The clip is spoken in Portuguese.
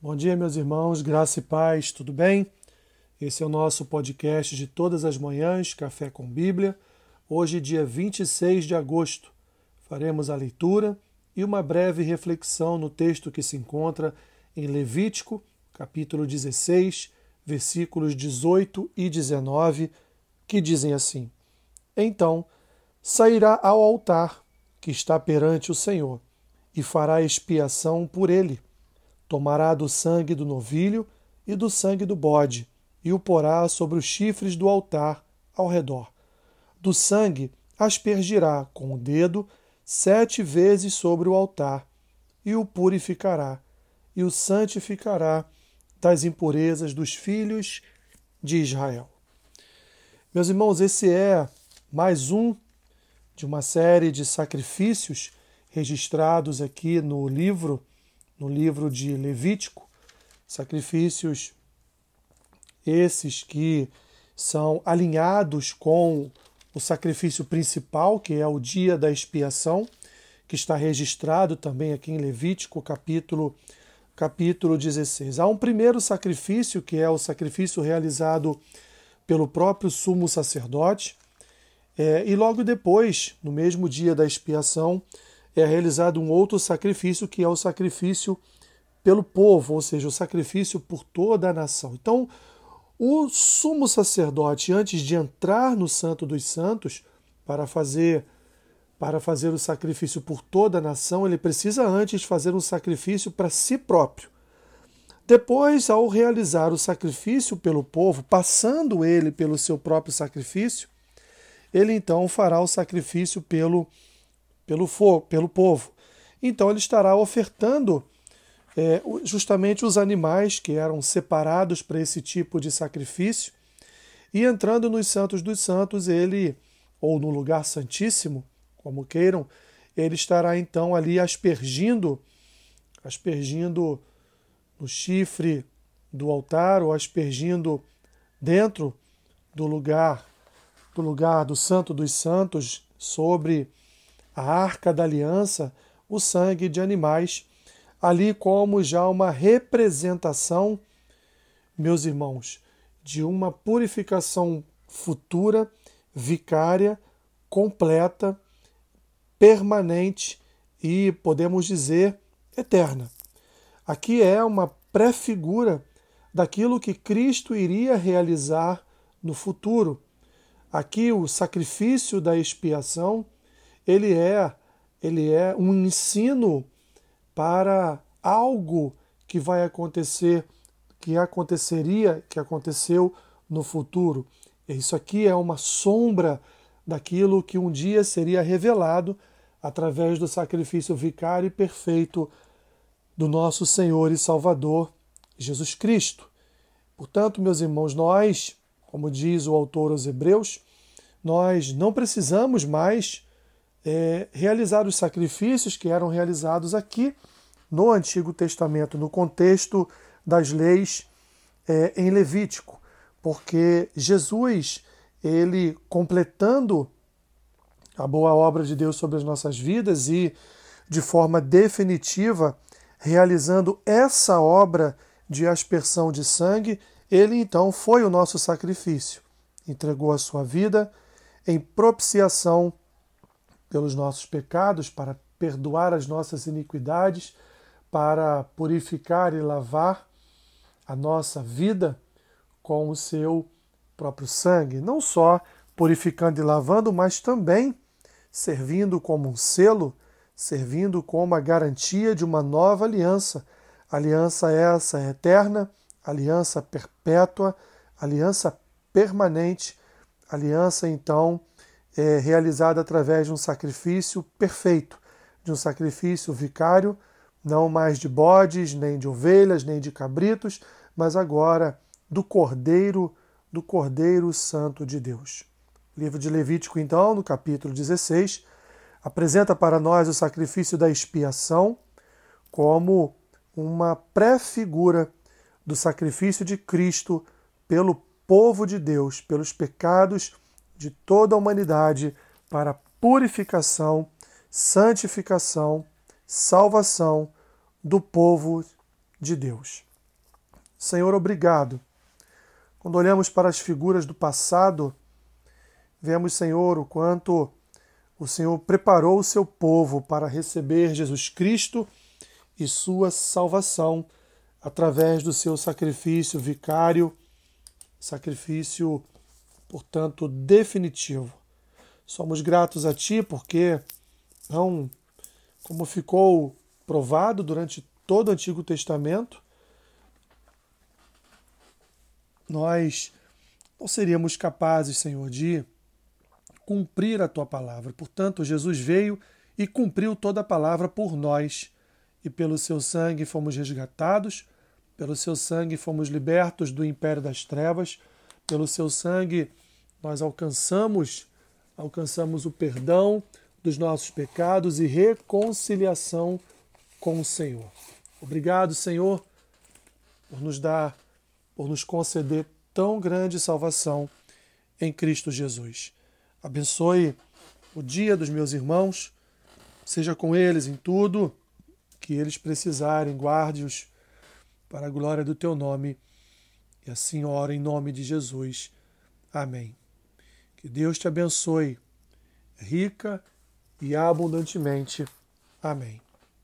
Bom dia, meus irmãos, graça e paz, tudo bem? Esse é o nosso podcast de todas as manhãs, Café com Bíblia. Hoje, dia 26 de agosto, faremos a leitura e uma breve reflexão no texto que se encontra em Levítico, capítulo 16, versículos 18 e 19, que dizem assim: Então sairá ao altar que está perante o Senhor e fará expiação por ele Tomará do sangue do novilho e do sangue do bode, e o porá sobre os chifres do altar ao redor. Do sangue aspergirá com o dedo sete vezes sobre o altar, e o purificará, e o santificará das impurezas dos filhos de Israel. Meus irmãos, esse é mais um de uma série de sacrifícios registrados aqui no livro no livro de Levítico, sacrifícios esses que são alinhados com o sacrifício principal, que é o dia da expiação, que está registrado também aqui em Levítico, capítulo capítulo 16. Há um primeiro sacrifício, que é o sacrifício realizado pelo próprio sumo sacerdote, é, e logo depois, no mesmo dia da expiação, é realizado um outro sacrifício, que é o sacrifício pelo povo, ou seja, o sacrifício por toda a nação. Então, o sumo sacerdote, antes de entrar no Santo dos Santos para fazer para fazer o sacrifício por toda a nação, ele precisa antes fazer um sacrifício para si próprio. Depois, ao realizar o sacrifício pelo povo, passando ele pelo seu próprio sacrifício, ele então fará o sacrifício pelo pelo, pelo povo. Então ele estará ofertando é, justamente os animais que eram separados para esse tipo de sacrifício. E entrando nos Santos dos Santos, ele, ou no lugar santíssimo, como queiram, ele estará então ali aspergindo, aspergindo no chifre do altar ou aspergindo dentro do lugar do lugar do Santo dos Santos sobre a arca da aliança, o sangue de animais, ali como já uma representação, meus irmãos, de uma purificação futura, vicária, completa, permanente e, podemos dizer, eterna. Aqui é uma pré-figura daquilo que Cristo iria realizar no futuro. Aqui o sacrifício da expiação ele é, ele é um ensino para algo que vai acontecer, que aconteceria, que aconteceu no futuro. Isso aqui é uma sombra daquilo que um dia seria revelado através do sacrifício vicário e perfeito do nosso Senhor e Salvador Jesus Cristo. Portanto, meus irmãos, nós, como diz o autor aos Hebreus, nós não precisamos mais é, realizar os sacrifícios que eram realizados aqui no Antigo Testamento, no contexto das leis é, em Levítico, porque Jesus, ele completando a boa obra de Deus sobre as nossas vidas e de forma definitiva realizando essa obra de aspersão de sangue, ele então foi o nosso sacrifício, entregou a sua vida em propiciação pelos nossos pecados, para perdoar as nossas iniquidades, para purificar e lavar a nossa vida com o seu próprio sangue, não só purificando e lavando, mas também servindo como um selo, servindo como a garantia de uma nova aliança. Aliança essa eterna, aliança perpétua, aliança permanente, aliança então é, realizada através de um sacrifício perfeito, de um sacrifício vicário, não mais de bodes, nem de ovelhas, nem de cabritos, mas agora do Cordeiro, do Cordeiro Santo de Deus. O livro de Levítico, então, no capítulo 16, apresenta para nós o sacrifício da expiação como uma pré-figura do sacrifício de Cristo pelo povo de Deus, pelos pecados de toda a humanidade para purificação, santificação, salvação do povo de Deus. Senhor, obrigado. Quando olhamos para as figuras do passado, vemos, Senhor, o quanto o Senhor preparou o seu povo para receber Jesus Cristo e sua salvação através do seu sacrifício vicário, sacrifício, portanto, definitivo. Somos gratos a Ti porque, não como ficou provado durante todo o Antigo Testamento, nós não seríamos capazes, Senhor, de cumprir a tua palavra. Portanto, Jesus veio e cumpriu toda a palavra por nós, e pelo seu sangue fomos resgatados, pelo seu sangue fomos libertos do império das trevas, pelo seu sangue nós alcançamos alcançamos o perdão dos nossos pecados e reconciliação com o Senhor. Obrigado, Senhor, por nos dar, por nos conceder tão grande salvação em Cristo Jesus. Abençoe o dia dos meus irmãos, seja com eles em tudo que eles precisarem, guarde-os para a glória do teu nome. E assim ora em nome de Jesus. Amém. Que Deus te abençoe rica e abundantemente. Amém.